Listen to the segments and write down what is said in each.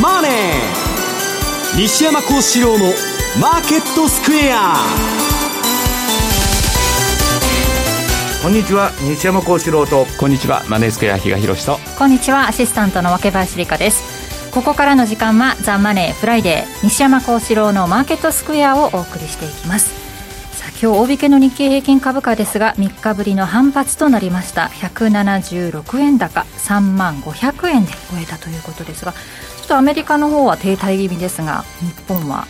マネー」西山孝四郎の「マーケットスクエア」こんにちは西山孝四郎と。こんにちはマネースクエア比嘉宏と。こんにちはアシスタントの若林理香です。ここからの時間はザ・マネーフライデー西山孝四郎のマーケットスクエアをお送りしていきます。さあ今日大引けの日経平均株価ですが3日ぶりの反発となりました。176円高3万500円で終えたということですがっとアメリカの方は停滞気味ですが日本は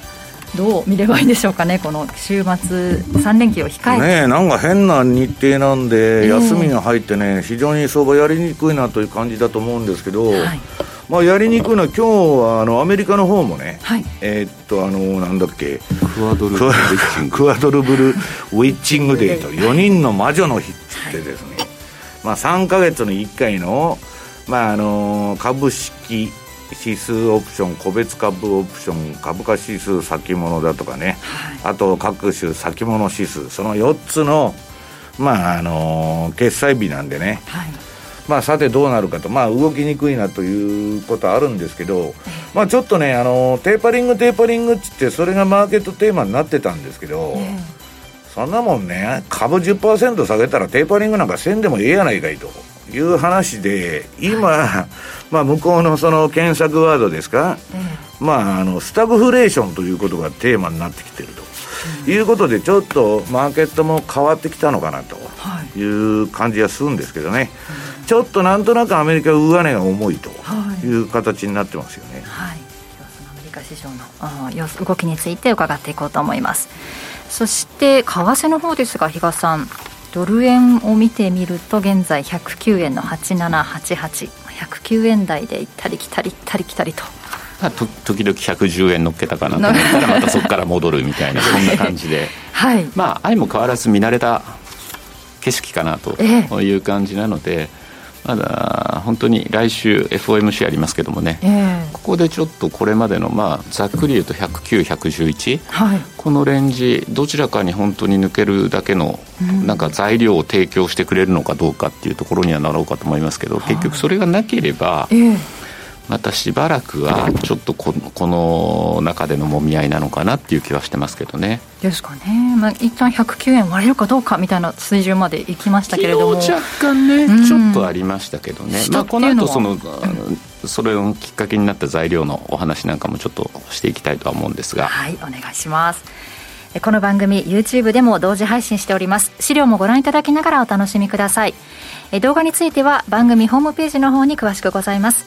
どう見ればいいんでしょうかね、この週末、3連休を控えて。ねなんか変な日程なんで、休みが入ってね、非常に相場やりにくいなという感じだと思うんですけど、はい、まあ、やりにくいのは、今日はあのアメリカの方もね、はい、えー、っと、あのなんだっけ、クアドルブルクアドルブルウィッチングデーと、4 人の魔女の日ってですね、はい、まあ、3か月に1回の、まあ、あの株式指数オプション個別株オプション株価指数先物だとかね、はい、あと各種先物指数。その4つのまああの決済日なんでね、はい、まあさてどうなるかと。まあ動きにくいなということはあるんですけど、まあちょっとねあのテーパリングテーパリングっつってそれがマーケットテーマになってたんですけど、そんなもんね株10%下げたらテーパリングなんかせんでもええやないかいと。いう話で今、はい、まあ、向こうのその検索ワードですか、えまあ、あのスタグフレーションということがテーマになってきてると、うん、いうことでちょっとマーケットも変わってきたのかなと。い。う感じがするんですけどね、はい、ちょっとなんとなくアメリカ上値が重いと。い。う形になってますよね。はい、アメリカ市場の動きについて伺っていこうと思います。そして為替の方ですが比嘉さんドル円を見てみると現在109円の8788 109円台で行ったり来たり行ったり来たりと。まあ、と時々110円乗っけたかなと思ったらまたそこから戻るみたいな そんな感じで、はい、まあ相も変わらず見慣れた景色かなという感じなので、ええまだ本当に来週 FOMC ありますけどもね、えー、ここでちょっとこれまでの、まあ、ざっくり言うと109、111、はい、このレンジどちらかに本当に抜けるだけのなんか材料を提供してくれるのかどうかっていうところにはなろうかと思いますけど、結局それがなければ、えーまたしばらくはちょっとこの中でのもみ合いなのかなっていう気はしてますけどね。ですかね、まあ一旦109円割れるかどうかみたいな水準までいきましたけれども。若干ね、うん、ちょっとありましたけどね、まあ、この後その、うん、それをきっかけになった材料のお話なんかもちょっとしていきたいとは思うんですが。はいお願いします。この番組 YouTube でも同時配信しております。資料もご覧いただきながらお楽しみください。動画については番組ホームページの方に詳しくございます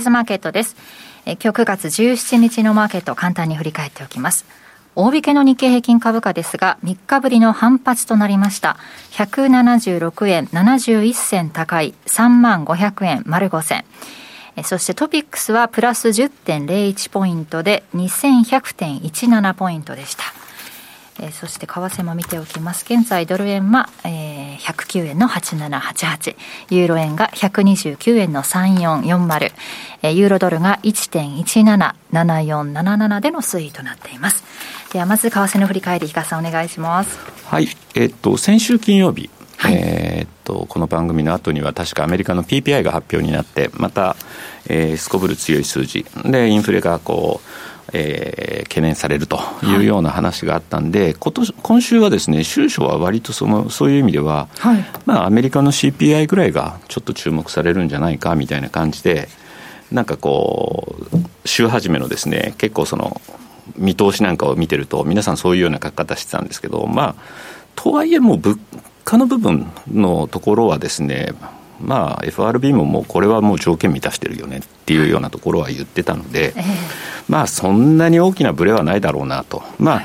デイズマーケットです。え今日9月17日のマーケットを簡単に振り返っておきます。大引けの日経平均株価ですが、3日ぶりの反発となりました。176円71銭高い3万500円丸5銭。そしてトピックスはプラス10.01ポイントで2100.17ポイントでした。えー、そして為替も見ておきます。現在ドル円は、えー、109円の8788ユーロ円が129円の3440、えー、ユーロドルが1.177477での推移となっています。ではまず為替の振り返り比嘉さんお願いします。はい。えー、っと先週金曜日はい、えー、っとこの番組の後には確かアメリカの PPI が発表になってまた、えー、すこぶる強い数字。でインフレがこうえー、懸念されるというような話があったんで、はい、今年今週はですね、収書は割とそのそういう意味では、はい、まあ、アメリカの CPI ぐらいがちょっと注目されるんじゃないかみたいな感じで、なんかこう、週始めのですね、結構その、見通しなんかを見てると、皆さんそういうような書き方してたんですけど、まあ、とはいえもう物価の部分のところはですね、まあ、FRB ももうこれはもう条件満たしてるよねっていうようなところは言ってたので、まあ、そんなに大きなブレはないだろうなと。まあ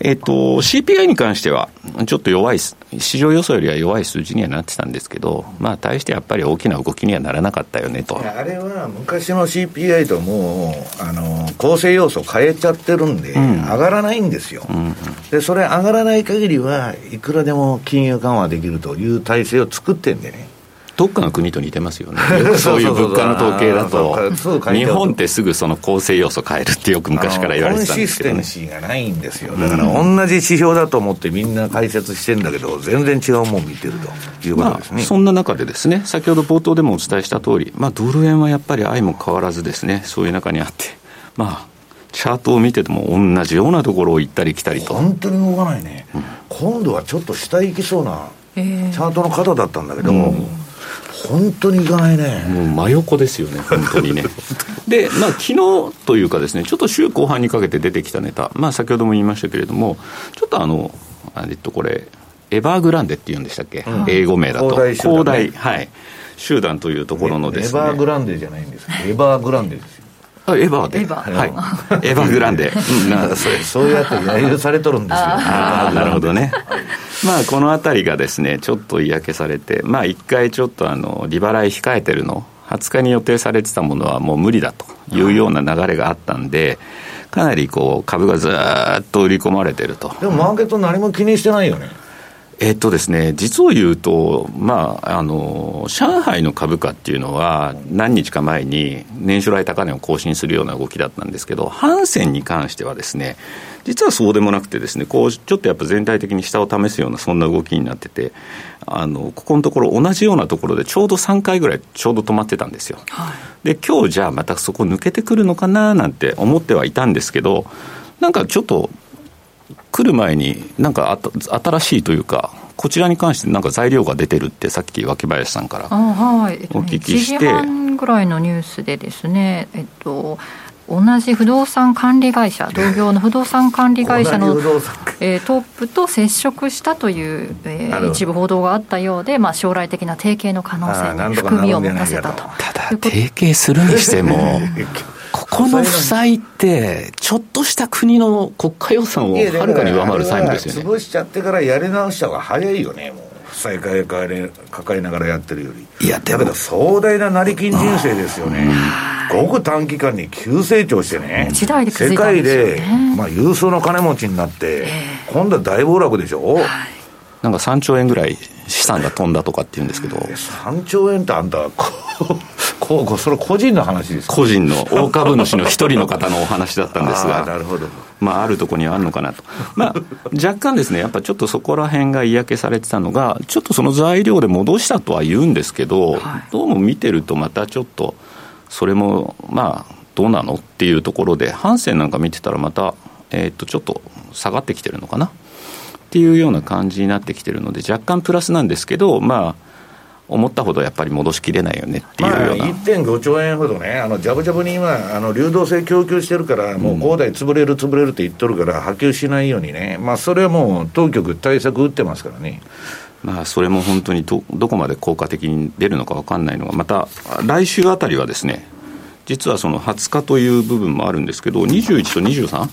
えっと、CPI に関しては、ちょっと弱い、市場予想よりは弱い数字にはなってたんですけど、まあ、対してやっぱり大きな動きにはならなかったよねと。あれは昔の CPI ともう、あの、構成要素変えちゃってるんで、うん、上がらないんですよ、うん、で、それ上がらない限りは、いくらでも金融緩和できるという体制を作ってんでね。どっかの国と似てますよね、そういう物価の統計だと、日本ってすぐその構成要素変えるってよく昔から言われてたんですけど、ね、コンシステンシーがないんですよ、だから同じ指標だと思ってみんな解説してんだけど、全然違うもん見てるということですね、まあ、そんな中でですね、先ほど冒頭でもお伝えした通り、まあ、ドル円はやっぱり相も変わらずですね、そういう中にあって、まあ、チャートを見てても同じようなところを行ったり来たりと。本当に動かないね、うん、今度はちょっと下行きそうなチャートの方だったんだけど、うん本当にいかないね。もう真横ですよね、本当にね。で、まあ、昨日というかですね、ちょっと週後半にかけて出てきたネタ、まあ、先ほども言いましたけれども、ちょっとあの、えっと、これ、エバーグランデっていうんでしたっけ、うん、英語名だと。広大、ね、はい。集団というところのですね。エバーグランデじゃないんですエバーグランデですエバーで。エバー。はい。エバーグランデ。うん、なんかそれ、そうやって揶揄されとるんですよ。ああ、なるほどね。まあ、このあたりがですね、ちょっと嫌気されて、まあ、一回ちょっとあの、利払い控えてるの、20日に予定されてたものはもう無理だというような流れがあったんで、かなりこう、株がずっと売り込まれてると。でもマーケット何も気にしてないよね。えっとですね、実を言うと、まあ、あの上海の株価っていうのは、何日か前に年初来高値を更新するような動きだったんですけど、ハンセンに関してはですね、実はそうでもなくてですね、こうちょっとやっぱ全体的に下を試すような、そんな動きになってて、あのここのところ、同じようなところでちょうど3回ぐらい、ちょうど止まってたんですよ。はい、で今日じゃあ、またそこ抜けてくるのかななんて思ってはいたんですけど、なんかちょっと来る前に、なんか新しいというか、こちらに関してなんか材料が出てるって、さっき脇林さんからお聞きして。1時半ぐらいのニュースでですね、えっと、同じ不動産管理会社、同業の不動産管理会社の、えー、トップと接触したという、えー、一部報道があったようで、まあ、将来的な提携の可能性に含みを持たせたと。ただ、提携するにしても、ここの負債って、ちょっとした国の国家予算をはるかに上回る債務ですよね。潰しちゃってからやり直した方が早いよね、もう。負債抱え抱えながらやってるより。いや、だけど壮大な成金人生ですよね。ごく短期間に急成長してね。時代で、ね、世界で、まあ、有数の金持ちになって、今度は大暴落でしょ。はいなんか3兆円ぐらい資産が飛んだとかっていうんですけど。3兆円ってあんた、こう、それ個人の話です個人の大株主の一人の方のお話だったんですが、なるほど。まあ、あるところにはあるのかなと。まあ、若干ですね、やっぱちょっとそこら辺が嫌気されてたのが、ちょっとその材料で戻したとは言うんですけど、はい、どうも見てるとまたちょっと、それも、まあ、どうなのっていうところで、ハンセンなんか見てたらまた、えっ、と、ちょっと下がってきてるのかな？っていうような感じになってきてるので、若干プラスなんですけど、まあ、思ったほどやっぱり戻しきれないよねっていうような、まあ、1.5兆円ほどね、あのジャブジャブに今、あの流動性供給してるから、もう恒大潰れる、潰れるって言っとるから、波及しないようにね、まあ、それはもう当局、対策打ってますからね。まあ、それも本当にどどこまで効果的に出るのか分かんないのが、また来週あたりはですね、実はその20日という部分もあるんですけど、21と 23?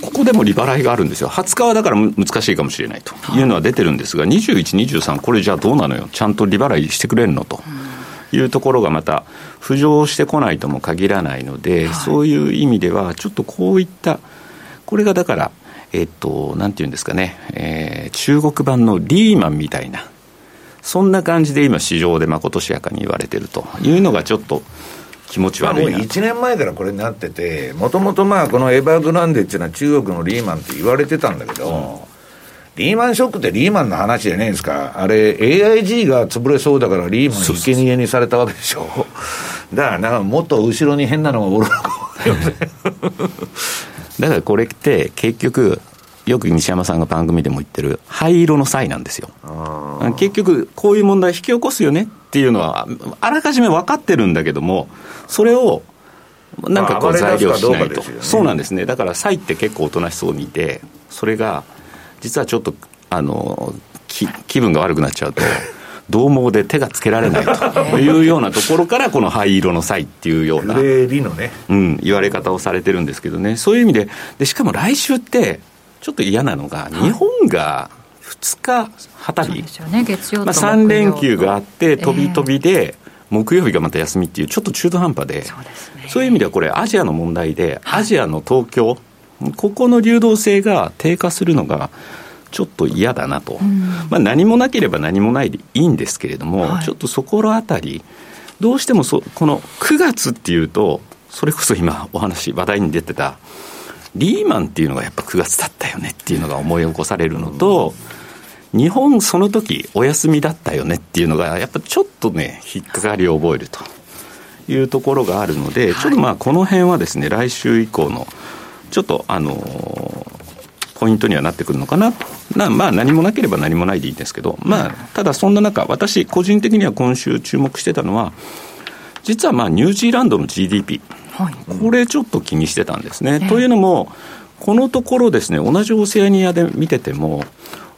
ここでも利払いがあるんですよ、20日はだから難しいかもしれないと。い。うのは出てるんですが、21、23、これじゃあどうなのよ、ちゃんと利払いしてくれるのと。いうところがまた浮上してこないとも限らないので、そういう意味では、ちょっとこういった、これがだから、えっと、なんていうんですかね、えー、中国版のリーマンみたいな、そんな感じで今、市場でまことしやかに言われてると。いうのが、ちょっと気持ち悪いな、まあ、1年前からこれになってて、もともとまあこのエバーグランデっていうのは中国のリーマンって言われてたんだけど、うん、リーマンショックってリーマンの話じゃねえんですか、あれ、AIG が潰れそうだから、リーマン生贄にされたわけでしょ、だからなんかもっと後ろに変なのがおる。だからこれって結局、よく西山さんが番組でも言ってる灰色の際なんですよ。結局、こういう問題引き起こすよねっていうのは、あらかじめ分かってるんだけども、それをなんかこう材料しないと、ね、そうなんですね、だから債って結構おとなしそうにいて、それが実はちょっとあの気分が悪くなっちゃうと。獰猛で手がつけられないというようなところから、この灰色の際っていうような、ね。うん、言われ方をされてるんですけどね、そういう意味で、でしかも来週って、ちょっと嫌なのが、日本が2日、はたり、ね、まあ、3連休があって、飛び飛びで、木曜日がまた休みっていう、ちょっと中途半端で、そういう意味ではこれ、アジアの問題で、アジアの東京、ここの流動性が低下するのが、ちょっと嫌だなと、うん、まあ、何もなければ何もないでいいんですけれども、はい、ちょっとそこらあたり、どうしてもそこの9月っていうと、それこそ今、お話、話題に出てた、リーマンっていうのがやっぱ9月だったよねっていうのが思い起こされるのと、日本、その時お休みだったよねっていうのが、やっぱちょっとね、引っかかりを覚えるというところがあるので、ちょっとまあ、この辺はですね、来週以降の、ちょっとあのポイントにはなってくるのかな。なまあ、何もなければ何もないでいいんですけど、まあ、ただそんな中、私、個人的には今週注目してたのは、実はまあニュージーランドの GDP、はい、これちょっと気にしてたんですね。というのも、このところですね、同じオセアニアで見てても、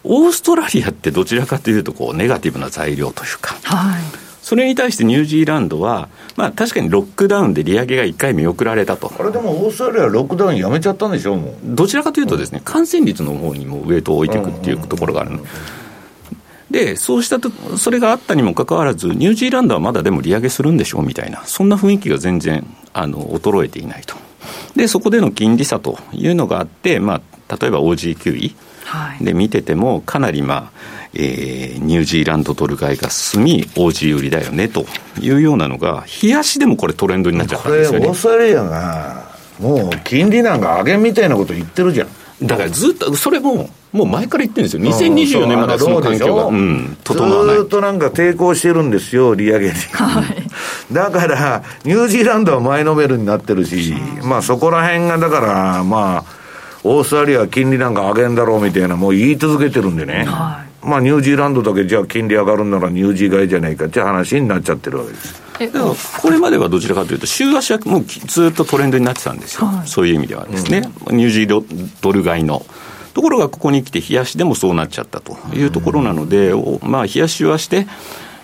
オーストラリアってどちらかというとこう、ネガティブな材料というか、はい、それに対してニュージーランドは、まあ、確かにロックダウンで利上げが1回見送られたと。あれでもオーストラリアはロックダウンやめちゃったんでしょ、もうどちらかというとですね、感染率の方にもウエイトを置いていくっていうところがあるの。で、そうしたと、それがあったにもかかわらず、ニュージーランドはまだでも利上げするんでしょうみたいな、そんな雰囲気が全然あの衰えていないと。で、そこでの金利差というのがあって、まあ、例えば OG9 位で見てても、かなりまあ、えー、ニュージーランドドル買いが進み、OG 売りだよねというようなのが、冷やしでもこれ、トレンドになっちゃったんですよね。これ、オーストラリアが、もう金利なんか上げみたいなこと言ってるじゃん。だからずっと、それも、もう前から言ってるんですよ、2024年までその環境が、うん、整わない。ずっとなんか抵抗してるんですよ、利上げに。はい、だから、ニュージーランドは前のめりになってるし、まあそこら辺が、だから、まあ、オーストラリアは金利なんか上げんだろうみたいな、もう言い続けてるんでね。はいまあ、ニュージーランドだけじゃあ金利上がるならニュージー買いじゃないかって話になっちゃってるわけです。えこれまではどちらかというと、週足はもうずっとトレンドになってたんですよ、はい、そういう意味ではですね、うん、ニュージードル買いの。ところがここに来て、冷やしでもそうなっちゃったというところなので、うん、まあ、冷やしはして、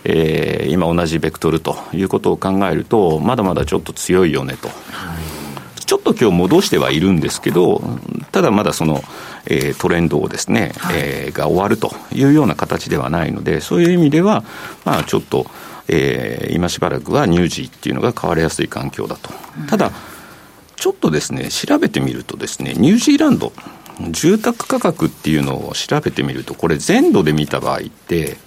えー、今同じベクトルということを考えると、まだまだちょっと強いよねと。はい。ちょっと今日戻してはいるんですけど、ただまだその、えー、トレンドをですね、はい、えー、が終わるというような形ではないので、そういう意味では、まあちょっと、えー、今しばらくはニュージーっていうのが変わりやすい環境だと。ただ、ちょっとですね、調べてみるとですね、ニュージーランド、住宅価格っていうのを調べてみると、これ全土で見た場合って、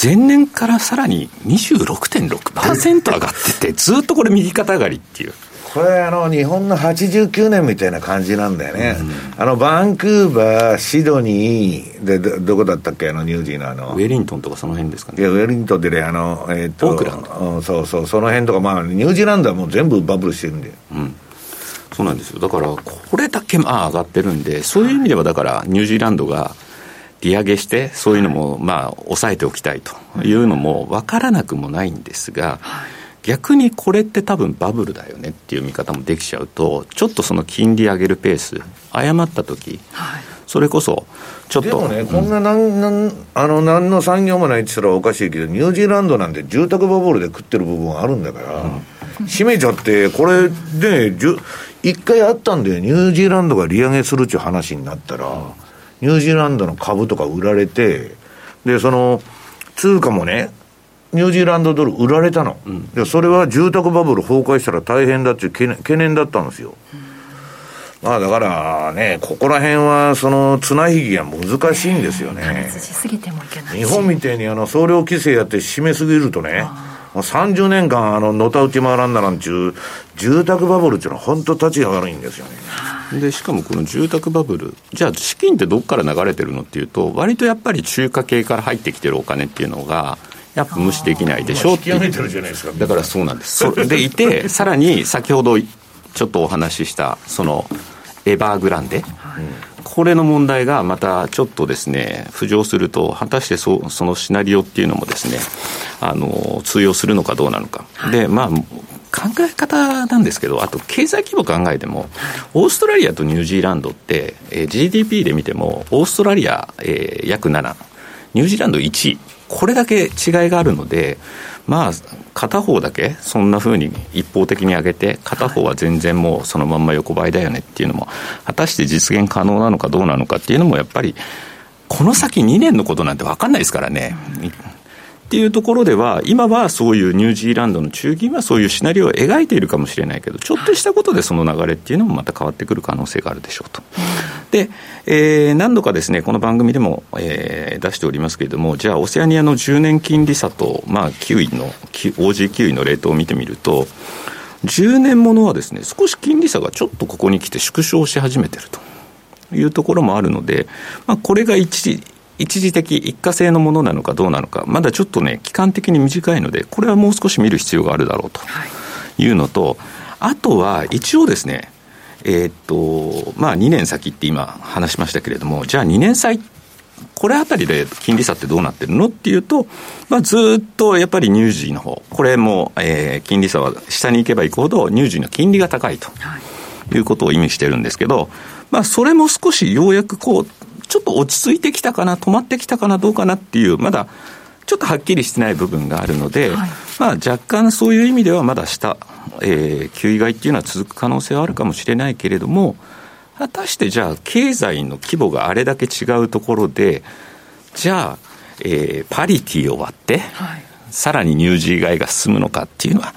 前年からさらに26.6%上がってて、ずっとこれ右肩上がりっていう。これあの日本の89年みたいな感じなんだよね、うん、あのバンクーバー、シドニーでど、どこだったっけ、あのニュージーのあの。ウェリントンとかその辺ですかね。いや、ウェリントンでね、あの、えー、っと、オークランド、うん、そうそう、その辺とか、まあ、ニュージーランドはもう全部バブルしてるんで。うん。そうなんですよ。だから、これだけまあ上がってるんで、そういう意味では、だから、ニュージーランドが利上げして、そういうのもまあ抑えておきたいというのも分からなくもないんですが、はい逆にこれって多分バブルだよねっていう見方もできちゃうと、ちょっとその金利上げるペース、誤った時、はい、それこそ、ちょっと。でもね、うん、こんななんなんあの何の産業もないって言ったらおかしいけど、ニュージーランドなんて住宅バブルで食ってる部分あるんだから、うん、閉めちゃって、これで、一回あったんで、ニュージーランドが利上げするっていう話になったら、ニュージーランドの株とか売られて、で、その、通貨もね、ニュージーランドドル売られたの、うん、でそれは住宅バブル崩壊したら大変だっていう懸念懸念だったんですよ、まあだからね、ここら辺はその綱引きが難しいんですよね。日本みたいにあの総量規制やって締めすぎるとね、30年間あの、のたうち回らんならんちゅう、住宅バブルっていうのは本当立ちが悪いんですよね。で、しかもこの住宅バブル、じゃあ資金ってどこから流れてるのっていうと、割とやっぱり中華系から入ってきてるお金っていうのが、やっぱ無視できないでしょ。うってだからそうなんです。それでいて、さらに先ほどちょっとお話しした、その、エバーグランデ、これの問題がまたちょっとですね、浮上すると、果たしてそそのシナリオっていうのもですね、あの、通用するのかどうなのか。で、まあ、考え方なんですけど、あと経済規模考えても、オーストラリアとニュージーランドって、えー、GDP で見ても、オーストラリア、えー、約7、ニュージーランド1位、これだけ違いがあるので、まあ、片方だけそんなふうに一方的に上げて、片方は全然もうそのまんま横ばいだよねっていうのも、果たして実現可能なのかどうなのかっていうのも、やっぱり、この先2年のことなんて分かんないですからね。っていうところでは、今はそういうニュージーランドの中銀はそういうシナリオを描いているかもしれないけど、ちょっとしたことでその流れっていうのもまた変わってくる可能性があるでしょうと。で、えー、何度かですね、この番組でも、えー、出しておりますけれども、じゃあ、オセアニアの10年金利差と、まあ、9位の、OG9 位のレートを見てみると、10年ものはですね、少し金利差がちょっとここに来て縮小し始めてるというところもあるので、まあ、これが一時一時的一過性のものなのかどうなのか、まだちょっとね、期間的に短いので、これはもう少し見る必要があるだろうとい。うのと、あとは一応ですね、えー、っと、まあ2年先って今話しましたけれども、じゃあ2年債これあたりで金利差ってどうなってるのっていうと、まあ、ずっとやっぱり乳児の方これも、えー、金利差は下に行けば行くほど乳児の金利が高いということを意味してるんですけど、まあ、それも少しようやくこうちょっと落ち着いてきたかな、止まってきたかな、どうかなっていう、まだちょっとはっきりしてない部分があるので、はい、まあ、若干そういう意味ではまだ下、えー、9位外っていうのは続く可能性はあるかもしれないけれども、果たしてじゃあ、経済の規模があれだけ違うところで、じゃあ、えー、パリティを割って、はい、さらに乳児以外が進むのかっていうのは、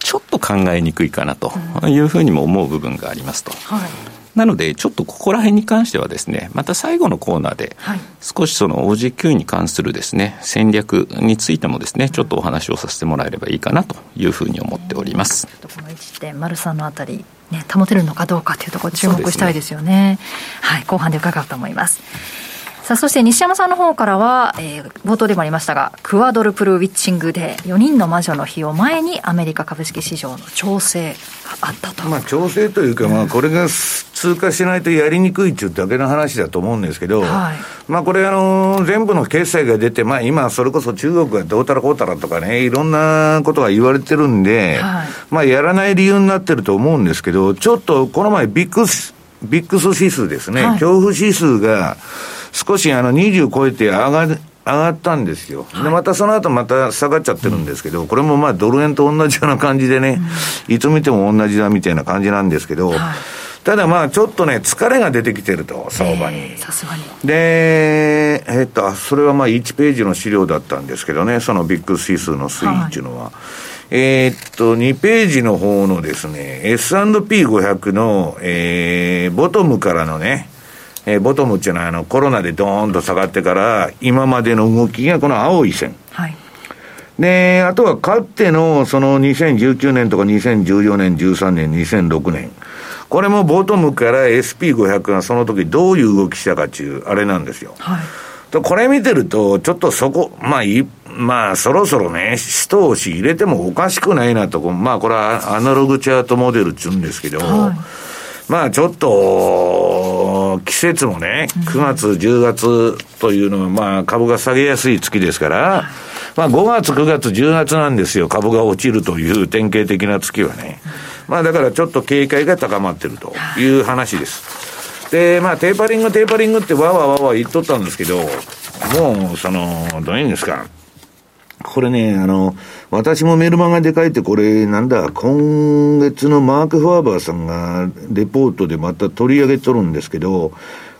ちょっと考えにくいかなというふうにも思う部分がありますと。はいなので、ちょっとここら辺に関してはですね、また最後のコーナーで、少しその OG9 に関するですね、戦略についてもですね、ちょっとお話をさせてもらえればいいかなというふうに思っております。この1.03のあたり、ね、保てるのかどうかというところ注目したいですよね。ねはい、後半で伺うと思います。さあ、そして西山さんの方からは、えー、冒頭でもありましたが、クワドルプルウィッチングで4人の魔女の日を前にアメリカ株式市場の調整があったと。まあ、調整というか、まあ、これが通過しないとやりにくいっていうだけの話だと思うんですけど、はい、まあ、これ、あの、全部の決済が出て、まあ、今、それこそ中国がどうたらこうたらとかね、いろんなことが言われてるんで、はい、まあ、やらない理由になってると思うんですけど、ちょっと、この前、ビックス、ビックス指数ですね、はい、恐怖指数が、少しあの20超えて上が上がったんですよ。で、またその後また下がっちゃってるんですけど、これもまあドル円と同じような感じでね、いつ見ても同じだみたいな感じなんですけど、ただまあちょっとね、疲れが出てきてると、相場に。さすがに。で、えっと、それはまあ1ページの資料だったんですけどね、そのビッグ指数の推移っていうのは。はいえー、っと、2ページの方のですね、S&P500 の、えー、ボトムからのね、えー、ボトムっていうのはあのコロナでドーンと下がってから、今までの動きがこの青い線。はい。で、あとはかつてのその2019年とか2014年、13年、2006年。これもボトムから SP500 がその時どういう動きしたかっていう、あれなんですよ。はい。これ見てると、ちょっとそこ、まあい、まあ、そろそろね、一押し入れてもおかしくないなと、まあ、これはアナログチャートモデルっちゅうんですけど、はいまあちょっと、季節もね、9月、10月というのは、まあ株が下げやすい月ですから、まあ5月、9月、10月なんですよ、株が落ちるという典型的な月はね。まあだからちょっと警戒が高まってるという話です。で、まあテーパリング、テーパリングってわわわわ言っとったんですけど、もう、その、どういうんですか。これね、あの、私もメルマガで書いて、これ、なんだ、今月のマーク・ファーバーさんが、レポートでまた取り上げとるんですけど、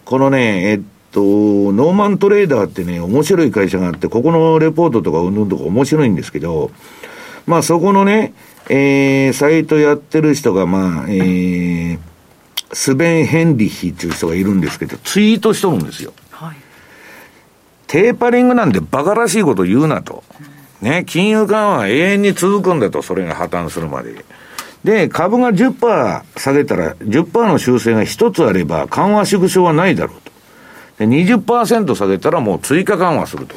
このね、えっと、ノーマントレーダーってね、面白い会社があって、ここのレポートとかうんぬんとか面白いんですけど、まあそこのね、えー、サイトやってる人が、まあ、えー、スベン・ヘンリヒっていう人がいるんですけど、ツイートしとるんですよ。テーパリングなんて馬鹿らしいこと言うなと。ね、金融緩和は永遠に続くんだと、それが破綻するまで。で、株が10%下げたら、10%の修正が1つあれば、緩和縮小はないだろうと。で、20%下げたらもう追加緩和すると。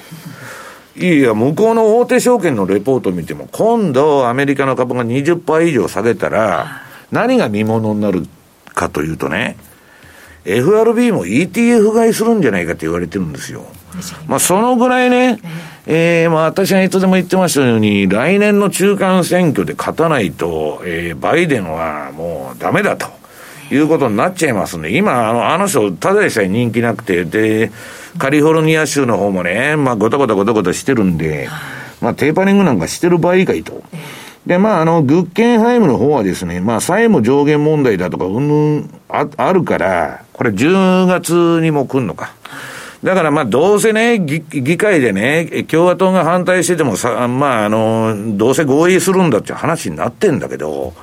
いや、向こうの大手証券のレポート見ても、今度アメリカの株が20%以上下げたら、何が見物になるかというとね、FRB も ETF 買いするんじゃないかって言われてるんですよ。まあ、そのぐらいね、えー、まあ、私がいつでも言ってましたように、来年の中間選挙で勝たないと、えー、バイデンはもうダメだと。いうことになっちゃいますんで、今、あの、あの人、ただでさえ人気なくて、で、カリフォルニア州の方もね、まあ、ごたごたごたごたしてるんで、まあ、テーパリングなんかしてる場合かいと。で、まあ、あの、グッケンハイムの方はですね、まあ、債務上限問題だとか、うんぬん、あ、あるから、これ10月にも来んのか。だからまあどうせね、議会でね、共和党が反対しててもさ、まああの、どうせ合意するんだって話になってんだけど、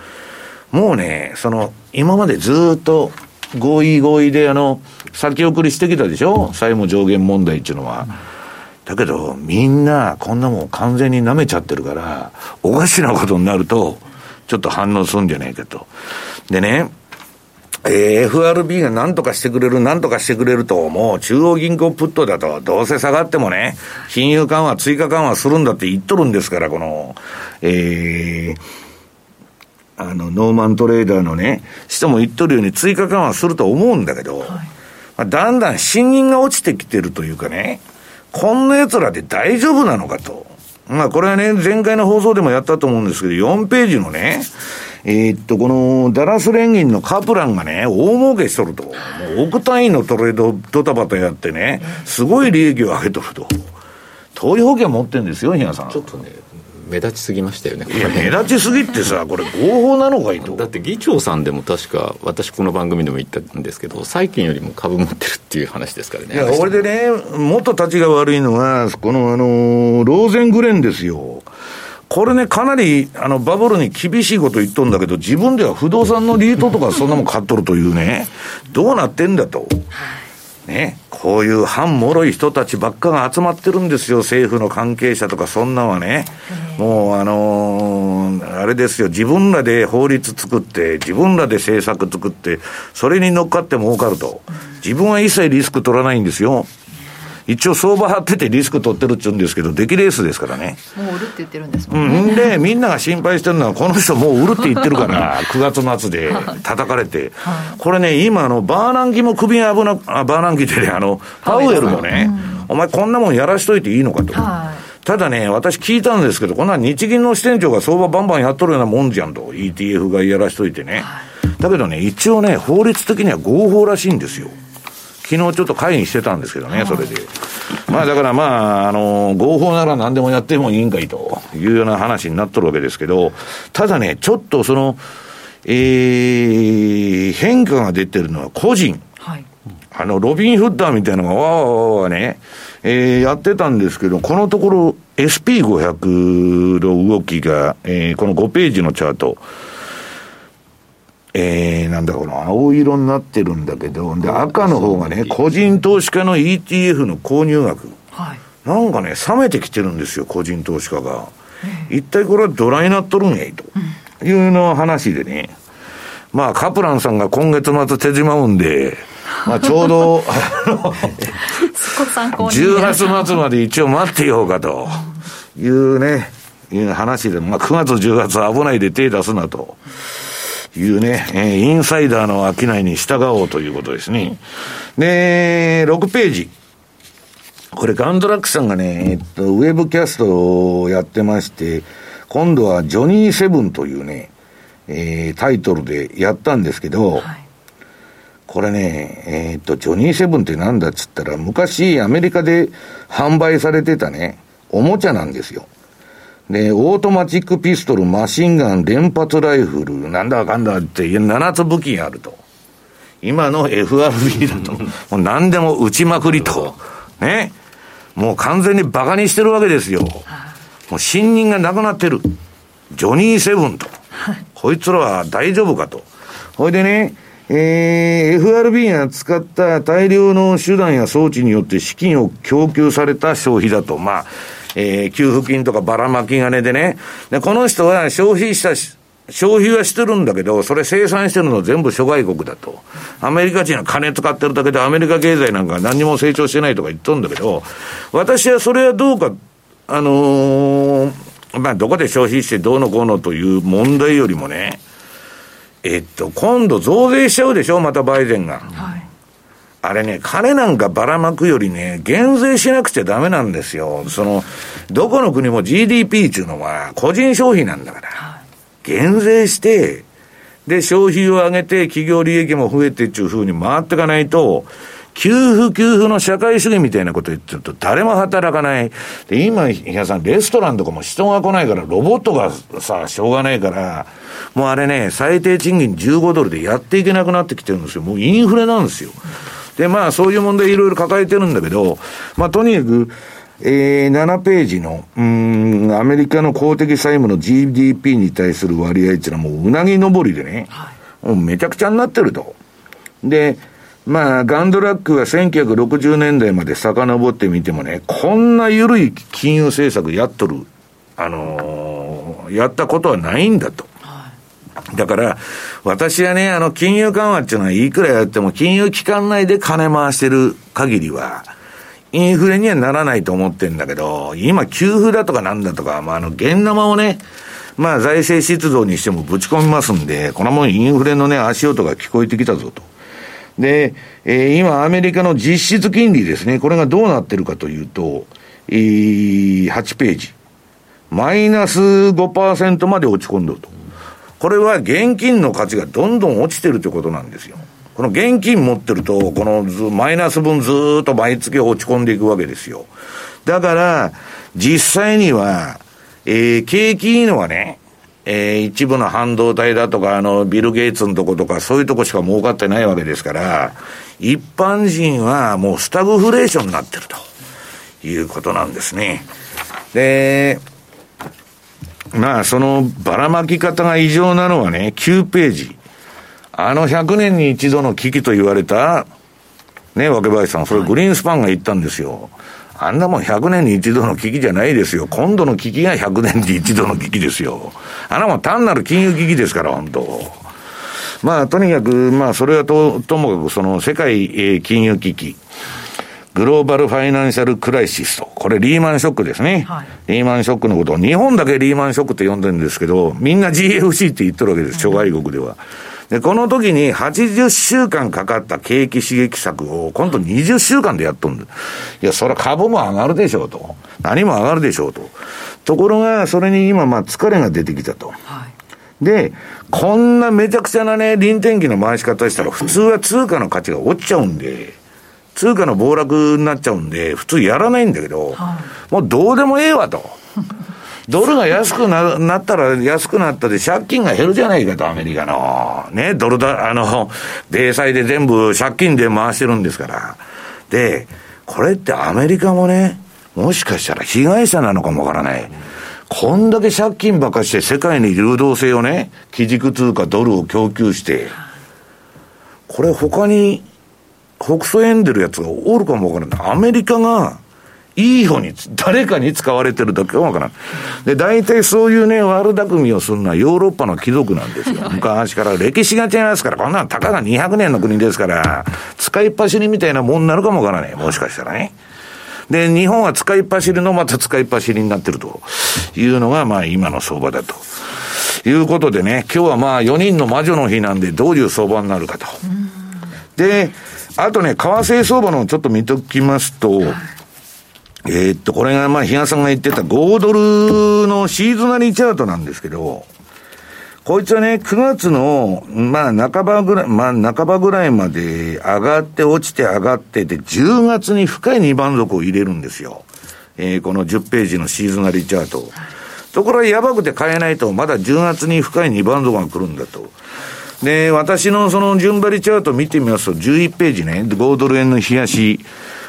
もうね、その、今までずっと合意合意であの、先送りしてきたでしょ？債務上限問題っていうのは。だけど、みんなこんなもん完全に舐めちゃってるから、おかしなことになると、ちょっと反応するんじゃないかと。でね、えー、FRB が何とかしてくれる、何とかしてくれると、もう中央銀行プットだと、どうせ下がってもね、金融緩和、追加緩和するんだって言っとるんですから、この、えー、あの、ノーマントレーダーのね、人も言っとるように追加緩和すると思うんだけど、はい、まあ、だんだん信任が落ちてきてるというかね、こんな奴らで大丈夫なのかと。まあ、これはね、前回の放送でもやったと思うんですけど、4ページのね、えー、っと、このダラス連銀のカプランがね、大儲けしとると。もう億単位のトレードドタバタやってね、すごい利益を上げとると。投資保険持ってるんですよ、比嘉さん。ちょっとね、目立ちすぎましたよねいや目立ちすぎってさこれ合法なのかいとだって議長さんでも確か私この番組でも言ったんですけど債券よりも株持ってるっていう話ですからねいやこれでねもっと立ちが悪いのはこのあのローゼングレンですよこれね、かなり、あの、バブルに厳しいこと言っとんだけど、自分では不動産のリートとかそんなもん買っとるというね、どうなってんだと。ね、こういう反脆い人たちばっかが集まってるんですよ、政府の関係者とか、そんなんはね。もう、あのー、あれですよ、自分らで法律作って、自分らで政策作って、それに乗っかって儲かると。自分は一切リスク取らないんですよ。一応相場張っててリスク取ってるって言うんですけど、出来レースですからね。もう売るって言ってるんですもんね。うん、で、みんなが心配してるのは、この人もう売るって言ってるから、9月末で叩かれて。これね、今、あの、バーナンキも首が危な、あ、バーナンキってね、あの、パウエルもね、お前こんなもんやらしといていいのかと。ただね、私聞いたんですけど、こんな日銀の支店長が相場バンバンやっとるようなもんじゃんと。ETF がやらしといてね。だけどね、一応ね、法律的には合法らしいんですよ。昨日ちょっと会議してたんですけどね、それで。まあだからまあ、あの、合法なら何でもやってもいいんかいというような話になっとるわけですけど、ただね、ちょっとその、えー、変化が出てるのは個人。はい。あの、ロビン・フッダーみたいなのがわーわーわーね、えー、やってたんですけど、このところ SP500 の動きが、えー、この5ページのチャート、えー、なんだこの青色になってるんだけど、で、赤の方がね、個人投資家の ETF の購入額。はい。なんかね、冷めてきてるんですよ、個人投資家が。一体これはドライなっとるんやいと。いうの話でね。まあ、カプランさんが今月末手締まうんで、まあ、ちょうど、あの、10月末まで一応待ってようかというね、いう話で、まあ、9月10月危ないで手出すなと。いうね、えー、インサイダーの商いに従おうということですね。で、6ページ。これ、ガンドラックさんがね、えっと、ウェブキャストをやってまして、今度はジョニーセブンというね、えー、タイトルでやったんですけど、はい、これね、えー、っと、ジョニーセブンってなんだっつったら、昔アメリカで販売されてたね、おもちゃなんですよ。で、オートマチックピストル、マシンガン、連発ライフル、なんだかんだって7つ武器あると。今の FRB だと、もう何でも撃ちまくりと。ね。もう完全に馬鹿にしてるわけですよ。もう信任がなくなってる。ジョニーセブンと。こいつらは大丈夫かと。ほいでね、えー、FRB が使った大量の手段や装置によって資金を供給された消費だと。まあ、えー、給付金とかばらまき金でね。で、この人は消費したし消費はしてるんだけど、それ生産してるの全部諸外国だと。アメリカ人は金使ってるだけでアメリカ経済なんか何にも成長してないとか言っとんだけど、私はそれはどうか、あのー、まあ、どこで消費してどうのこうのという問題よりもね、えっと、今度増税しちゃうでしょ、またバイデンが。はい、あれね、金なんかばらまくよりね、減税しなくちゃダメなんですよ。その、どこの国も GDP っていうのは個人消費なんだから。減税して、で、消費を上げて企業利益も増えてっていうふうに回っていかないと、給付給付の社会主義みたいなこと言ってると誰も働かない。で、今、皆さん、レストランとかも人が来ないから、ロボットがさ、しょうがないから、もうあれね、最低賃金15ドルでやっていけなくなってきてるんですよ。もうインフレなんですよ。で、まあ、そういう問題いろいろ抱えてるんだけど、まあ、とにかく、えー、7ページの、うん、アメリカの公的債務の GDP に対する割合っていうのはもううなぎ登りでね、はい、もうめちゃくちゃになってると。で、まあ、ガンドラックが1960年代まで遡ってみてもね、こんな緩い金融政策やっとる、あのー、やったことはないんだと。だから、私はね、あの、金融緩和っていうのは、いくらやっても、金融機関内で金回してる限りは、インフレにはならないと思ってんだけど、今、給付だとかなんだとか、まあ、あの、現生をね、まあ、財政出動にしてもぶち込みますんで、このもんインフレのね、足音が聞こえてきたぞと。で、えー、今、アメリカの実質金利ですね、これがどうなってるかというと、えー、8ページ。マイナス5%まで落ち込んでると。これは現金の価値がどんどん落ちてるということなんですよ。この現金持ってると、このマイナス分ずっと毎月落ち込んでいくわけですよ。だから、実際には、えー、景気いいのはね、えー、一部の半導体だとか、あの、ビル・ゲイツのとことか、そういうとこしか儲かってないわけですから、一般人はもうスタグフレーションになってるということなんですね。で、まあ、そのばらまき方が異常なのはね、9ページ。あの100年に一度の危機と言われた、ね、若林さん、それグリーンスパンが言ったんですよ。あんなもん100年に一度の危機じゃないですよ。今度の危機が100年に一度の危機ですよ。あんなもん単なる金融危機ですから、本当まあ、とにかく、まあ、それはと、ともかく、その、世界、えー、金融危機。グローバルファイナンシャルクライシスと。これリーマンショックですね。はい、リーマンショックのことを、日本だけリーマンショックって呼んでるんですけど、みんな GFC って言ってるわけです、諸外国では。で、この時に80週間かかった景気刺激策を、今度20週間でやっとんだ。いや、それは株も上がるでしょうと。何も上がるでしょうと。ところが、それに今、まあ、疲れが出てきたと。はい、で、こんなめちゃくちゃなね、臨転機の回し方したら、普通は通貨の価値が落ちちゃうんで、通貨の暴落になっちゃうんで、普通やらないんだけど、はい、もうどうでもええわと。ドルが安くななったら安くなったで借金が減るじゃないかと、アメリカの。ね、ドルだ、あの、米債で全部借金で回してるんですから。で、これってアメリカもね、もしかしたら被害者なのかもわからない。こんだけ借金ばっかして世界に流動性をね、基軸通貨ドルを供給して、これ他に北総円でるやつがおるかもわからない。アメリカが、いい方に、誰かに使われてるだけかもわからない。で、大体そういうね、悪巧みをするのはヨーロッパの貴族なんですよ。昔から歴史が違いますから、こんなのたかが200年の国ですから、使いっ走りみたいなもんになるかもわからない。もしかしたらね。で、日本は使いっ走りのまた使いっ走りになってるというのが、まあ今の相場だと。いうことでね、今日はまあ4人の魔女の日なんでどういう相場になるかと。で、あとね、為替相場のちょっと見ときますと、えー、っと、これがまあ、比嘉さんが言ってた5ドルのシーズナリーチャートなんですけど、こいつはね、9月の、まあ、半ばぐらい、まあ、半ばぐらいまで上がって落ちて上がってで、10月に深い2番底を入れるんですよ。えー、この10ページのシーズナリーチャート。ところがやばくて買えないと、まだ10月に深い2番底が来るんだと。で、私のその順張りチャート見てみますと、11ページね、5ドル円の冷やし。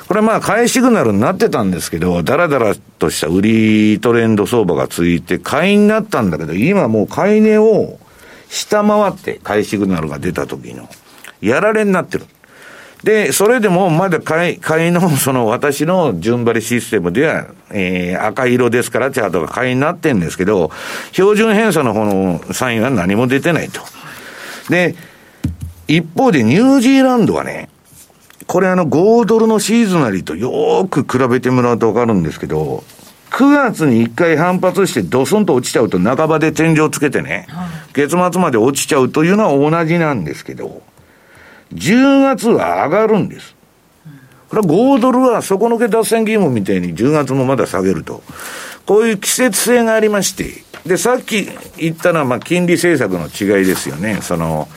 これまあ、買いシグナルになってたんですけど、だらだらとした売りトレンド相場がついて、買いになったんだけど、今もう買い値を下回って買いシグナルが出た時の、やられになってる。で、それでもまだ買い、買いの、その私の順張りシステムでは、えー、赤色ですからチャートが買いになってんですけど、標準偏差の方のサインは何も出てないと。で、一方でニュージーランドはね、これあの5ドルのシーズナリーとよーく比べてもらうとわかるんですけど、9月に1回反発してドスンと落ちちゃうと半ばで天井つけてね、月末まで落ちちゃうというのは同じなんですけど、10月は上がるんです。これは5ドルは底抜け脱線義務みたいに10月もまだ下げると。こういう季節性がありまして、で、さっき言ったのは、まあ、金利政策の違いですよね。その、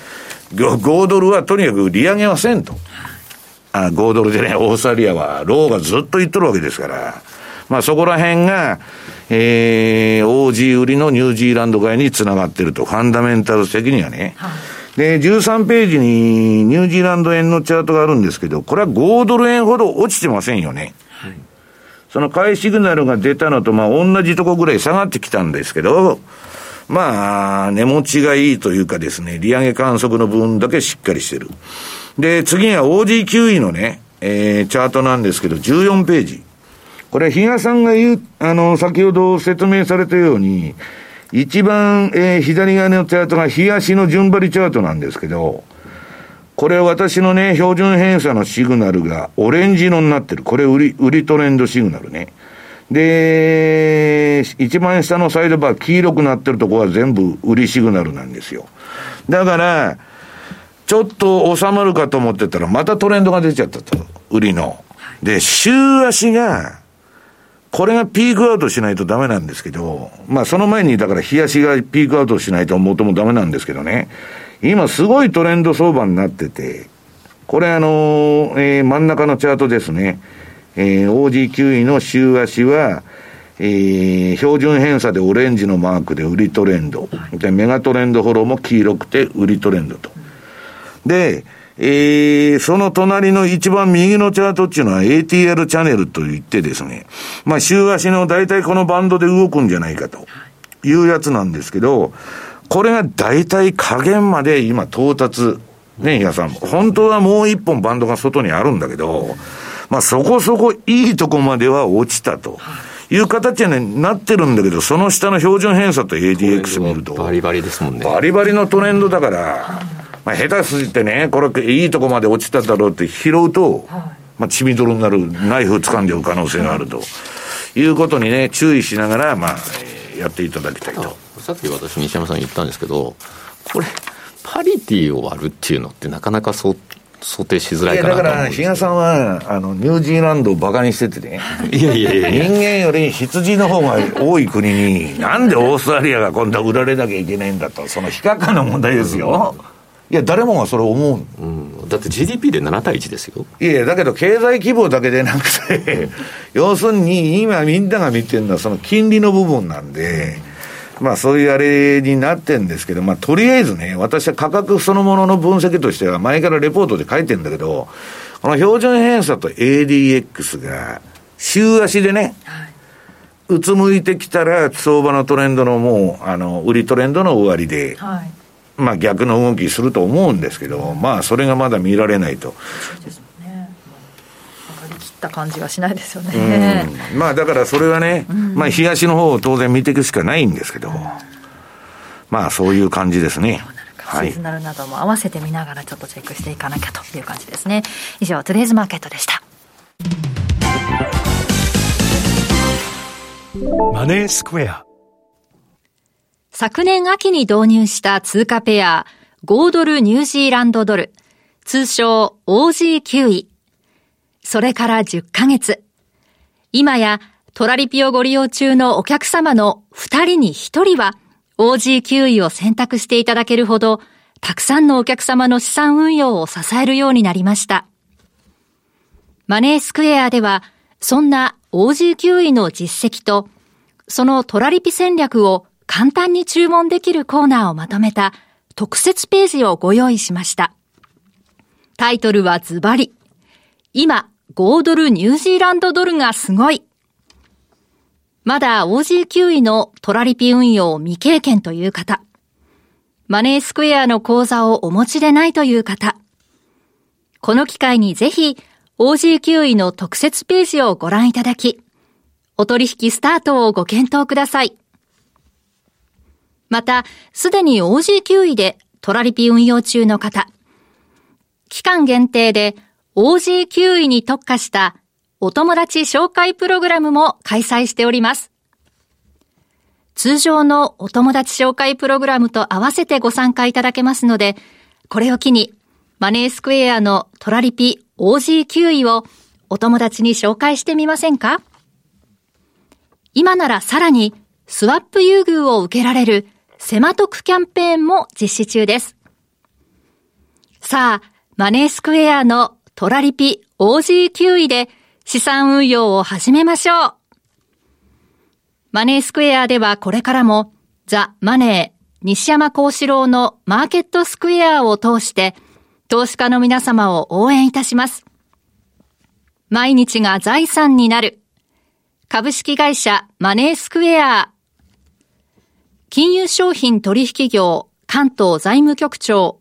5ドルはとにかく利上げはせんと。あ5ドルでね、オーストラリアは、ローがずっと言っとるわけですから。まあそこら辺が、えー、OG 売りのニュージーランド買いにつながってると、ファンダメンタル的にはね。はいで、13ページにニュージーランド円のチャートがあるんですけど、これは5ドル円ほど落ちてませんよね。その買いシグナルが出たのと、まあ、同じとこぐらい下がってきたんですけど、まあ、値持ちがいいというかですね、利上げ観測の分だけしっかりしてる。で、次は OG9E のね、えー、チャートなんですけど、14ページ。これ、比嘉さんが言う、あの、先ほど説明されたように、一番、えー、左側のチャートが日足の順張りチャートなんですけど、これ私のね、標準偏差のシグナルがオレンジ色になってる。これ売り、売りトレンドシグナルね。で、一番下のサイドバー黄色くなってるとこは全部売りシグナルなんですよ。だから、ちょっと収まるかと思ってたら、またトレンドが出ちゃったと。売りの。で、週足が、これがピークアウトしないとダメなんですけど、まあその前にだから冷やしがピークアウトしないともともダメなんですけどね、今すごいトレンド相場になってて、これあのえー、真ん中のチャートですね、えー、OG9 位の週足は、えー、標準偏差でオレンジのマークで売りトレンド。で、メガトレンドフォローも黄色くて売りトレンドと。で、えー、その隣の一番右のチャートっていうのは ATR チャンネルと言ってですね、まあ週足の大体このバンドで動くんじゃないかというやつなんですけど、これが大体加減まで今到達、ね、皆さん、本当はもう一本バンドが外にあるんだけど、まあそこそこいいとこまでは落ちたと。いう形になってるんだけど、その下の標準偏差と ADX 見ると。バリバリですもんね。バリバリのトレンドだから、まあ、下手すぎてね、これいいとこまで落ちただろうって拾うと、はい、まあ、血みどろになる、ナイフ掴んじゃう可能性があると。いうことにね、注意しながら、まあ、やっていただきたいと。さっき私、西山さん言ったんですけど、これ、パリティを割るっていうのってなかなか想定しづらいかなだから、比嘉さんは、あの、ニュージーランドをバカにしててね。いやいやいや人間より羊の方が多い国に、なんでオーストラリアが今度は売られなきゃいけないんだと、その比較の問題ですよ。うんいや、誰もがそれ思う、うん、だって GDP で7対1ですよ。いや、だけど経済規模だけでなくて、要するに今みんなが見てるのはその金利の部分なんで、まあそういうあれになってるんですけど、まあとりあえずね、私は価格そのものの分析としては前からレポートで書いてるんだけど、この標準偏差と ADX が週足でね、うつむいてきたら相場のトレンドのもう、あの、売りトレンドの終わりで、はい。まあ逆の動きすると思うんですけど、まあそれがまだ見られないと。そうですね。上がりきった感じがしないですよね。まあだからそれはね、うん、まあ東の方を当然見ていくしかないんですけど、うん、まあそういう感じですね。シーズナルなども合わせて見ながらちょっとチェックしていかなきゃという感じですね。以上、トゥデイズマーケットでした。マネースクエア昨年秋に導入した通貨ペア、5ドルニュージーランドドル、通称 OG9 位。それから10ヶ月。今やトラリピをご利用中のお客様の2人に1人は OG9 位を選択していただけるほど、たくさんのお客様の資産運用を支えるようになりました。マネースクエアでは、そんな OG9 位の実績と、そのトラリピ戦略を簡単に注文できるコーナーをまとめた特設ページをご用意しました。タイトルはズバリ。今、5ドルニュージーランドドルがすごい。まだ OG9 位のトラリピ運用未経験という方。マネースクエアの口座をお持ちでないという方。この機会にぜひ OG9 位の特設ページをご覧いただき、お取引スタートをご検討ください。また、すでに OG9 位でトラリピ運用中の方、期間限定で OG9 位に特化したお友達紹介プログラムも開催しております。通常のお友達紹介プログラムと合わせてご参加いただけますので、これを機にマネースクエアのトラリピ OG9 位をお友達に紹介してみませんか？今ならさらにスワップ優遇を受けられるセマトクキャンペーンも実施中です。さあ、マネースクエアのトラリピ OG9 位で資産運用を始めましょう。マネースクエアではこれからもザ・マネー西山幸四郎のマーケットスクエアを通して投資家の皆様を応援いたします。毎日が財産になる株式会社マネースクエア金融商品取引業関東財務局長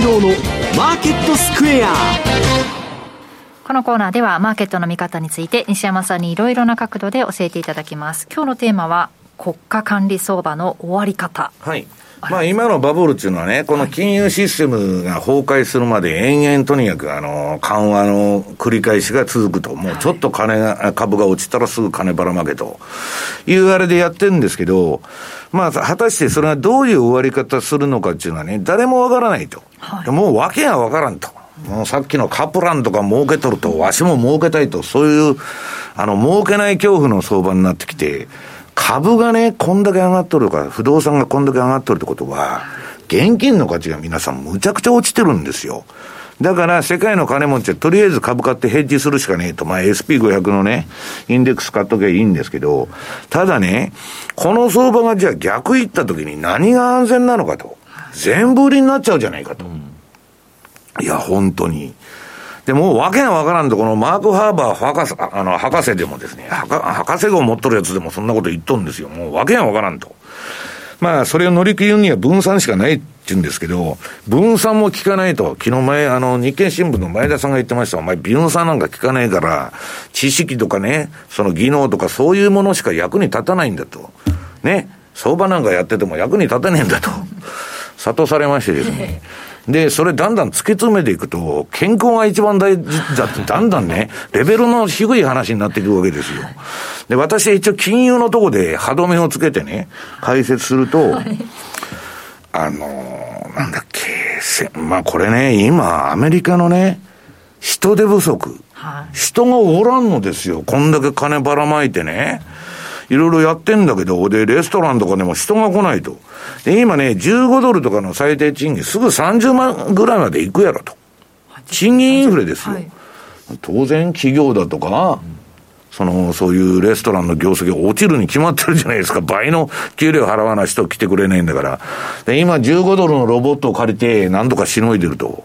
山幸四郎のマーケットスクエア。このコーナーではマーケットの見方について西山さんにいろいろな角度で教えていただきます。今日のテーマは国家管理相場の終わり方。はいまあ、今のバブルっていうのはね、この金融システムが崩壊するまで延々とにかくあの緩和の繰り返しが続くと、もうちょっと金が、株が落ちたらすぐ金ばらまけと。いうあれでやってるんですけど、まあ、果たしてそれがどういう終わり方するのかっていうのはね、誰もわからないと。はい、もう訳がわからんと。もうさっきのカプランとか儲けとると、わしも儲けたいと、そういう、あの、儲けない恐怖の相場になってきて、株がね、こんだけ上がっとるか不動産がこんだけ上がっとるってことは、現金の価値が皆さんむちゃくちゃ落ちてるんですよ。だから世界の金持ちはとりあえず株買ってヘッジするしかねえと。まあ SP500 のね、インデックス買っときゃいいんですけど、ただね、この相場がじゃあ逆行った時に何が安全なのかと。全部売りになっちゃうじゃないかと。いや、本当に。でも、わけがわからんと、このマーク・ハーバー博士、あの、博士でもですね、博士号持っとるやつでもそんなこと言っとんですよ。もうわけがわからんと。まあ、それを乗り切るには分散しかないって言うんですけど、分散も効かないと。昨日前、あの、日経新聞の前田さんが言ってました。お前、分散なんか効かないから、知識とかね、その技能とかそういうものしか役に立たないんだと。ね。相場なんかやってても役に立たねえんだと。諭されましてですね。で、それだんだん突き詰めていくと、健康が一番大事だって、だんだんね、レベルの低い話になっていくわけですよ。で、私は一応金融のとこで歯止めをつけてね、解説すると、はい、あの、なんだっけ、まあこれね、今、アメリカのね、人手不足。はい、人がおらんのですよ。こんだけ金ばらまいてね。いろいろやってんだけど、で、レストランとかでも人が来ないと。で、今ね、15ドルとかの最低賃金、すぐ30万ぐらいまでいくやろと。賃金インフレですよ。はい、当然、企業だとか、その、そういうレストランの業績が落ちるに決まってるじゃないですか。倍の給料払わない人来てくれないんだから。で、今15ドルのロボットを借りて何とかしのいでると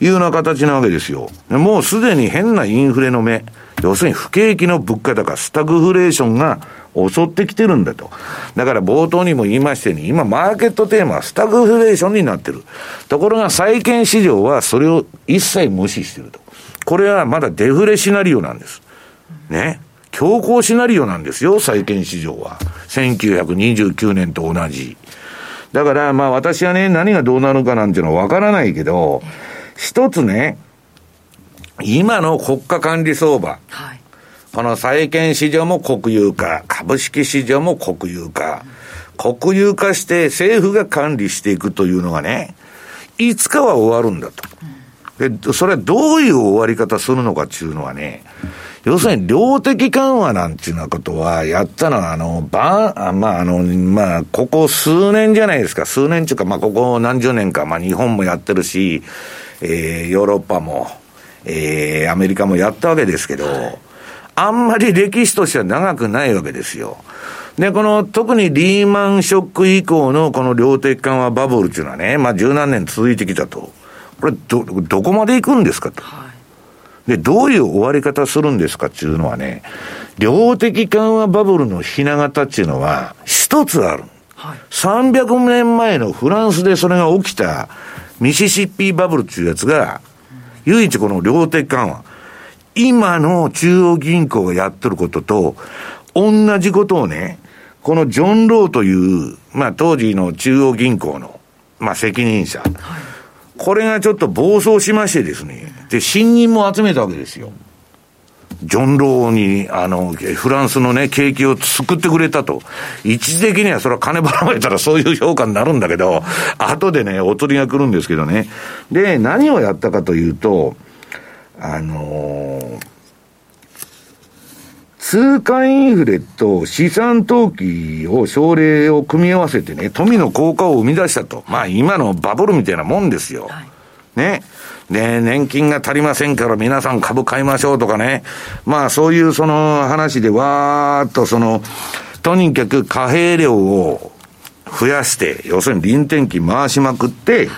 いうような形なわけですよ。もうすでに変なインフレの目、要するに不景気の物価高、スタグフレーションが襲ってきてるんだと。だから冒頭にも言いましたように、今マーケットテーマはスタグフレーションになってる。ところが債券市場はそれを一切無視してると。これはまだデフレシナリオなんです。ね？強行シナリオなんですよ、債券市場は。1929年と同じ。だから、まあ私はね、何がどうなるかなんていうのはわからないけど、一つね、今の国家管理相場。はい、この債券市場も国有化、株式市場も国有化。国有化して政府が管理していくというのがね、いつかは終わるんだと。で、それはどういう終わり方するのかっていうのはね、要するに量的緩和なんていうようなことはやったのは、あの、ばあ、まあ、あの、まあ、ここ数年じゃないですか。数年っていうか、まあ、ここ何十年か、まあ、日本もやってるし、えー、ヨーロッパも、えー、アメリカもやったわけですけど、あんまり歴史としては長くないわけですよ。で、この、特にリーマンショック以降のこの量的緩和バブルっていうのはね、まあ十何年続いてきたと。これ、ど、どこまで行くんですかと。で、どういう終わり方するんですかっていうのはね、量的緩和バブルのひな形っていうのは、一つある。はい、300年前のフランスでそれが起きたミシシッピバブルっていうやつが、唯一この量的緩和。今の中央銀行がやってることと、同じことをね、このジョン・ローという、まあ当時の中央銀行の、まあ責任者。はいこれがちょっと暴走しましてですね、で、信任も集めたわけですよ。ジョン・ローに、あの、フランスのね、景気を救ってくれたと。一時的にはそれは金払われたらそういう評価になるんだけど、後でね、お釣りが来るんですけどね。で、何をやったかというと、あのー通貨インフレと資産投機を、奨励を組み合わせてね、富の効果を生み出したと。まあ今のバブルみたいなもんですよ。はい、ね。で、年金が足りませんから皆さん株買いましょうとかね。まあそういうその話でわーっとその、とにかく貨幣量を増やして、要するに臨転機回しまくって、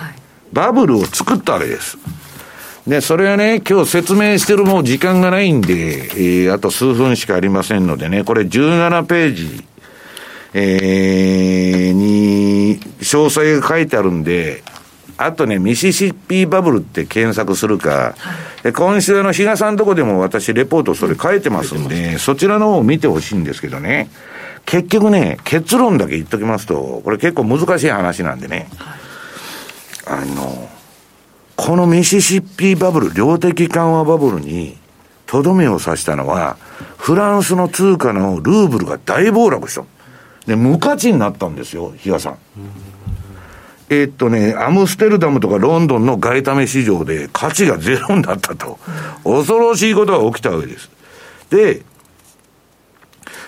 バブルを作ったわけです。で、それはね、今日説明してるもう時間がないんで、えー、あと数分しかありませんのでね、これ17ページ、えー、に、詳細が書いてあるんで、あとね、ミシシッピバブルって検索するか、で今週の比嘉さんのとこでも私レポートそれ書いてますんで、そちらの方を見てほしいんですけどね、結局ね、結論だけ言っときますと、これ結構難しい話なんでね、あの、このミシシッピバブル、量的緩和バブルに、とどめを刺したのは、フランスの通貨のルーブルが大暴落した。で、無価値になったんですよ、比嘉さん。えー、っとね、アムステルダムとかロンドンの外為市場で価値がゼロになったと。恐ろしいことが起きたわけです。で、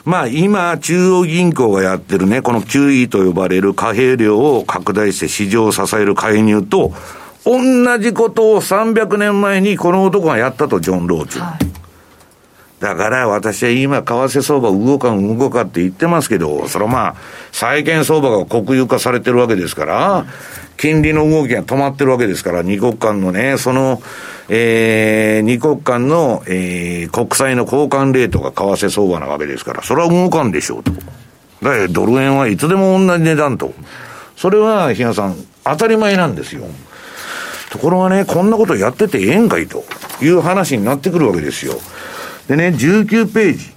まあ今、中央銀行がやってるね、この QE と呼ばれる貨幣量を拡大して市場を支える介入と、同じことを300年前にこの男がやったと、ジョン・ローチ。はい、だから私は今、為替相場動かん動かって言ってますけど、それはまあ、債券相場が国有化されてるわけですから、金利の動きが止まってるわけですから、二国間のね、その、えー、二国間の、えー、国債の交換レートが為替相場なわけですから、それは動かんでしょうと。だからドル円はいつでも同じ値段と。それは、比嘉さん、当たり前なんですよ。ところがね、こんなことやっててええんかいという話になってくるわけですよ。でね、19ページ。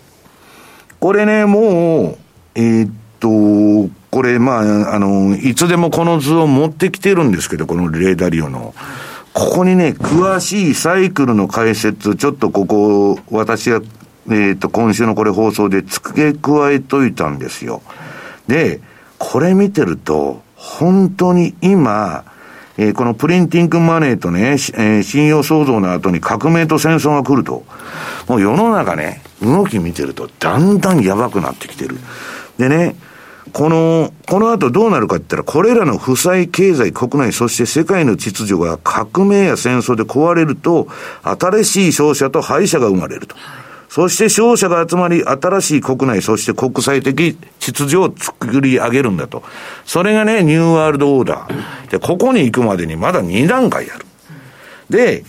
これね、もう、えー、っと、これ、まあ、あの、いつでもこの図を持ってきてるんですけど、このレーダリオの。ここにね、詳しいサイクルの解説、ちょっとここ、私は、えっ、と、今週のこれ放送で付け加えといたんですよ。で、これ見てると、本当に今、えー、このプリンティングマネーとね、えー、信用創造の後に革命と戦争が来ると、もう世の中ね、動き見てるとだんだんやばくなってきてる。でね、この、この後どうなるかって言ったら、これらの負債経済国内、そして世界の秩序が革命や戦争で壊れると、新しい勝者と敗者が生まれると。そして勝者が集まり、新しい国内、そして国際的秩序を作り上げるんだと。それがね、ニューワールドオーダー。で、ここに行くまでにまだ2段階ある。で、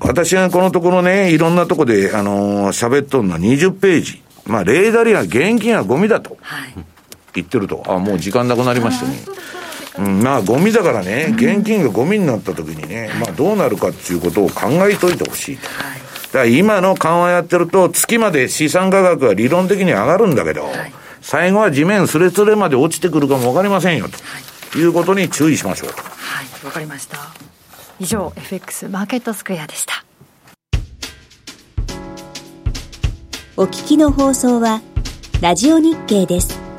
私がこのところね、いろんなとこで、あのー、喋っとるのは20ページ。まあ、レーダーリは現金はゴミだと。言ってると。あ、もう時間なくなりましたね。うん、まあ、ゴミだからね、現金がゴミになった時にね、まあ、どうなるかっていうことを考えといてほしいと。だから今の緩和やってると、月まで資産価格は理論的に上がるんだけど、最後は地面すれすれまで落ちてくるかもわかりませんよ、ということに注意しましょう。はい、わかりました。以上、FX マーケットスクエアでした。お聞きの放送は、ラジオ日経です。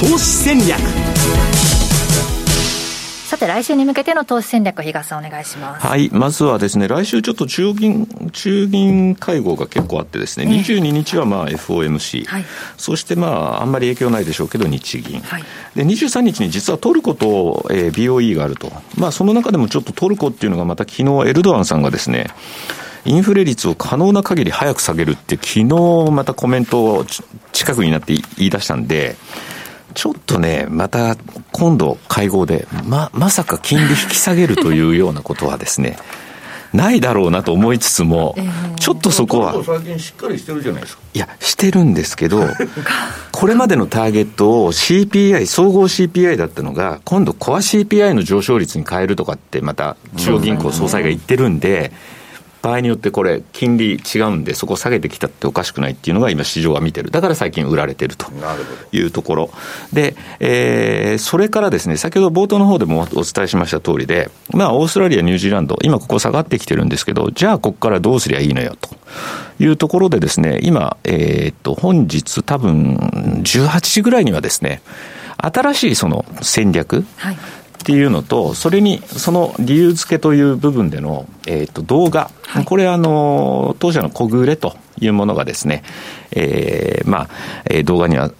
投資戦略さて来週に向けての投資戦略、比嘉さんお願いします。はい。まずはですね、来週ちょっと中銀、中銀会合が結構あってですね、えー、22日はまあ FOMC、はい、そしてまああんまり影響ないでしょうけど日銀、はい、で23日に実はトルコと、えー、BOE があると。まあその中でもちょっとトルコっていうのがまた昨日エルドアンさんがですね、インフレ率を可能な限り早く下げるって、昨日またコメントを近くになって言い出したんで、ちょっとね、また今度会合で、ま、まさか金利引き下げるというようなことはですね、ないだろうなと思いつつも、ちょっとそこは。最近しっかりしてるじゃないですか。いや、してるんですけど、これまでのターゲットを CPI、総合 CPI だったのが、今度コア CPI の上昇率に変えるとかって、また中央銀行総裁が言ってるんで、場合によってこれ、金利違うんで、そこ下げてきたっておかしくないっていうのが今、市場は見てる、だから最近売られてるというところ、で、えー、それからですね、先ほど冒頭の方でもお伝えしました通りで、まあ、オーストラリア、ニュージーランド、今、ここ下がってきてるんですけど、じゃあ、ここからどうすりゃいいのよというところでですね、今、えー、っと、本日、多分18時ぐらいにはですね、新しいその戦略、はいっていうのと、それに、その理由付けという部分での、えっ、ー、と、動画。はい、これ、あの、当社の小暮というものがですね、えー、まあ、えー、動画には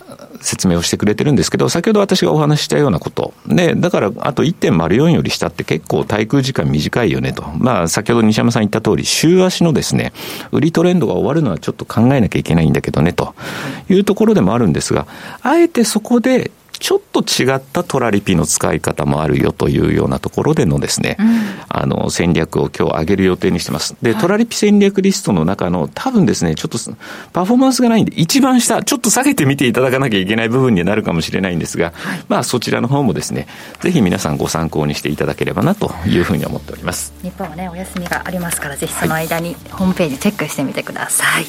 説明をしてくれてるんですけど、先ほど私がお話ししたようなこと。で、だから、あと1.04より下って結構滞空時間短いよねと。まあ、先ほど西山さん言った通り、週足のですね、売りトレンドが終わるのはちょっと考えなきゃいけないんだけどね、というところでもあるんですが、あえてそこでちょっと違ったトラリピの使い方もあるよというようなところでのですね、うん、あの戦略を今日上げる予定にしてます。で、トラリピ戦略リストの中の多分ですね、ちょっとパフォーマンスがないんで、一番下、ちょっと下げてみていただかなきゃいけない部分になるかもしれないんですが、はい、まあそちらの方もですね、ぜひ皆さんご参考にしていただければなというふうに思っております。日本はね、お休みがありますから、ぜひその間にホームページチェックしてみてください。はい、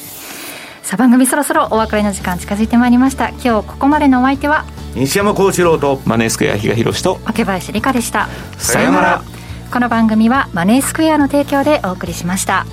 さあ番組そろそろお別れの時間近づいてまいりました。今日ここまでのお相手は西山幸四郎とマネースクエア比嘉宏と竹林理香でしたさようならこの番組はマネースクエアの提供でお送りしました。